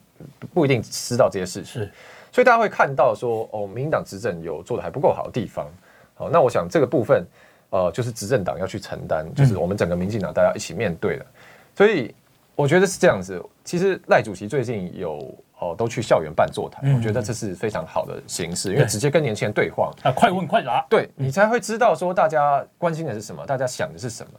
不一定知道这些事情。是，所以大家会看到说，哦，民进党执政有做的还不够好的地方。好，那我想这个部分，呃，就是执政党要去承担，就是我们整个民进党大家一起面对的。所以我觉得是这样子。其实赖主席最近有哦，都去校园办座谈，我觉得这是非常好的形式，因为直接跟年轻人对话啊，快问快答，对你才会知道说大家关心的是什么，大家想的是什么。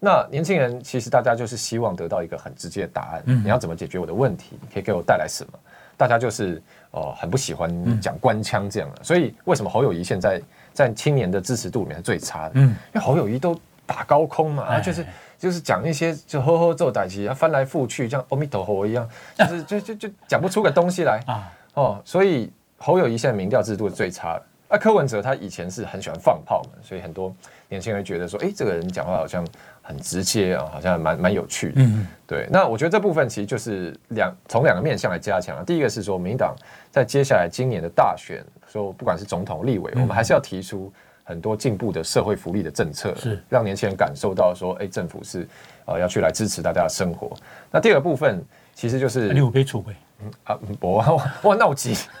那年轻人其实大家就是希望得到一个很直接的答案，嗯、你要怎么解决我的问题？可以给我带来什么？大家就是哦、呃，很不喜欢讲官腔这样的。嗯、所以为什么侯友谊现在在青年的支持度里面是最差的？嗯，因为侯友谊都打高空嘛，他就是就是讲一些就呵呵做代志，翻来覆去像阿弥陀佛一样，就是就就就讲不出个东西来啊。哦，所以侯友谊现在民调制度是最差的。啊，柯文哲他以前是很喜欢放炮嘛，所以很多年轻人觉得说，哎，这个人讲话好像很直接啊，好像蛮蛮有趣的。嗯，对。那我觉得这部分其实就是两从两个面向来加强。第一个是说，民进党在接下来今年的大选，说不管是总统、立委，我们还是要提出很多进步的社会福利的政策，是让年轻人感受到说，哎，政府是呃要去来支持大家的生活。那第二个部分其实就是你有被处嗯啊，我我我闹急，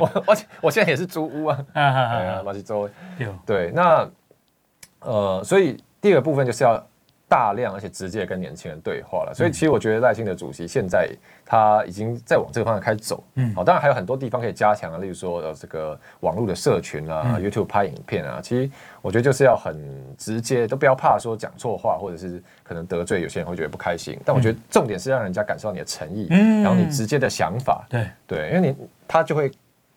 我我我现在也是租屋啊，对啊，马吉州，对，那呃，所以第二个部分就是要。大量而且直接跟年轻人对话了，所以其实我觉得赖清德主席现在他已经在往这个方向开始走，嗯，好，当然还有很多地方可以加强啊，例如说呃这个网络的社群啊，YouTube 拍影片啊，其实我觉得就是要很直接，都不要怕说讲错话或者是可能得罪有些人会觉得不开心，但我觉得重点是让人家感受到你的诚意，嗯，然后你直接的想法，对。对，因为你他就会。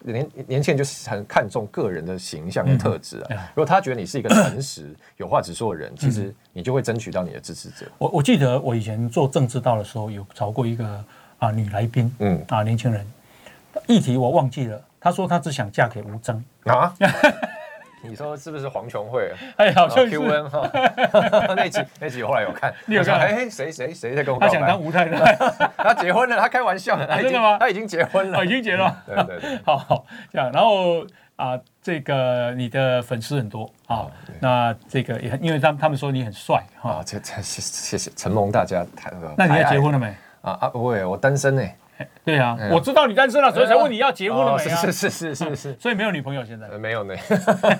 年年轻人就是很看重个人的形象跟特质啊。嗯、如果他觉得你是一个诚实、有话直说的人，嗯、其实你就会争取到你的支持者。我我记得我以前做政治道的时候，有找过一个啊女来宾，嗯啊年轻人，议题我忘记了。他说他只想嫁给吴征啊。你说是不是黄琼慧？哎，好像 Q N 哈，那集那集我后来有看，你有看？哎，谁谁谁在跟我告白？他想当吴太太，他结婚了，他开玩笑，真的吗？他已经结婚了，已经结了。对对对，好好这样。然后啊，这个你的粉丝很多啊，那这个也因为他们他们说你很帅哈。这这谢谢谢承蒙大家太那你要结婚了没？啊啊不会，我单身呢。对啊，我知道你单身了，所以才问你要结婚了没？是是是是是，所以没有女朋友现在？没有呢。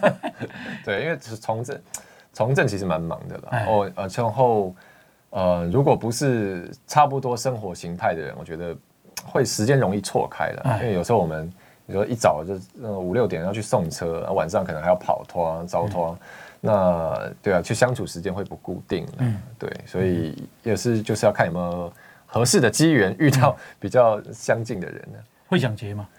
对，因为从政从政其实蛮忙的啦。哦呃，然后呃，如果不是差不多生活形态的人，我觉得会时间容易错开了。因为有时候我们你说一早就五六点要去送车，晚上可能还要跑拖、招拖，那对啊，去相处时间会不固定。嗯，对，所以也是就是要看有没有。合适的机缘遇到比较相近的人呢，会想结吗？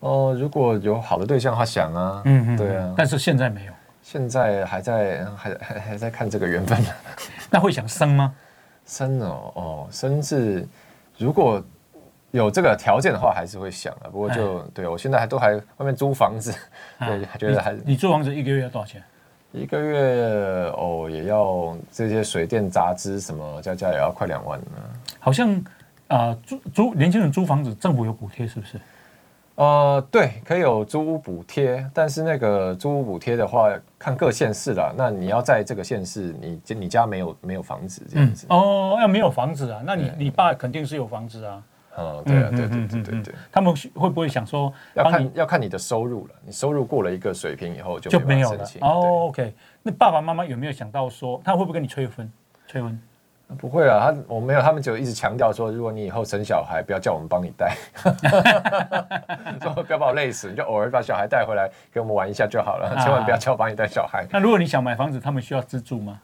哦，如果有好的对象，他想啊，嗯嗯，对啊，但是现在没有，现在还在还还还在看这个缘分呢。那会想生吗？生哦哦，生是如果有这个条件的话，还是会想啊。不过就对我现在还都还外面租房子，对，觉得还是你租房子一个月要多少钱？一个月哦，也要这些水电杂支什么加加也要快两万呢。好像啊、呃，租租年轻人租房子，政府有补贴是不是？呃，对，可以有租屋补贴，但是那个租屋补贴的话，看各县市啦。那你要在这个县市，你你家没有没有房子这样子、嗯、哦，要没有房子啊？那你你爸肯定是有房子啊。哦，对啊，对对对对对，他们会不会想说，要看要看你的收入了，你收入过了一个水平以后就就没有了。哦，OK，那爸爸妈妈有没有想到说，他会不会跟你催婚？催婚？不会啊，他我没有，他们就一直强调说，如果你以后生小孩，不要叫我们帮你带，说不要把我累死，你就偶尔把小孩带回来给我们玩一下就好了，千万不要叫我帮你带小孩。那如果你想买房子，他们需要资助吗？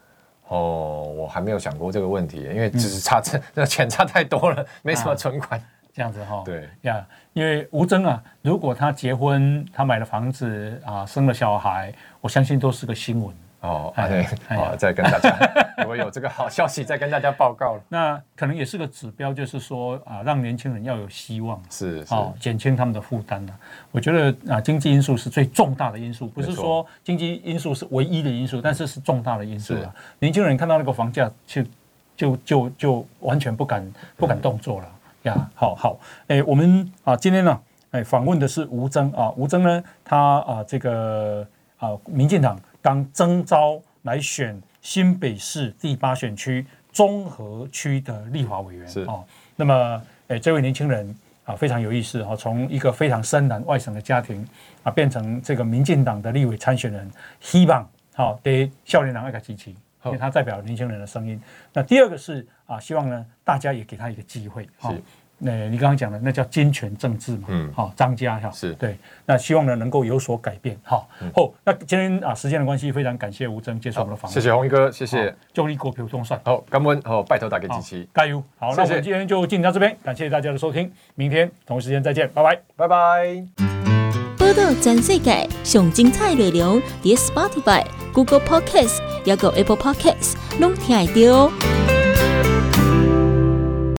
哦，我还没有想过这个问题，因为只是差这那 钱差太多了，没什么存款。这样子哈，对呀，因为吴征啊，如果他结婚，他买了房子啊，生了小孩，我相信都是个新闻哦。对，好，再跟大家，如果有这个好消息，再跟大家报告了。那可能也是个指标，就是说啊，让年轻人要有希望，是哦，减轻他们的负担了。我觉得啊，经济因素是最重大的因素，不是说经济因素是唯一的因素，但是是重大的因素了。年轻人看到那个房价，就就就就完全不敢不敢动作了。呀，好好，哎，我们啊，今天呢，哎，访问的是吴征啊，吴征呢，他啊，这个啊，民进党刚征召来选新北市第八选区中和区的立法委员是啊，那么，诶，这位年轻人啊，非常有意思啊，从一个非常深蓝外省的家庭啊，变成这个民进党的立委参选人，希望好对少年郎爱个支持。因为他代表年轻人的声音。那第二个是啊，希望呢，大家也给他一个机会。是。那你刚刚讲的那叫金权政治嘛，嗯，好，张家哈，是对，那希望呢能够有所改变，好，好，那今天啊时间的关系，非常感谢吴征接受我们的访问，谢谢鸿一哥，谢谢，祝你股票通算，好，感恩，好，拜托大家支持，加油，好，那我们今天就进行到这边，感谢大家的收听，明天同一时间再见，拜拜，拜拜。报道全世界上精彩内容，点 Spotify、Google Podcasts，还有 Apple Podcasts，拢听得到。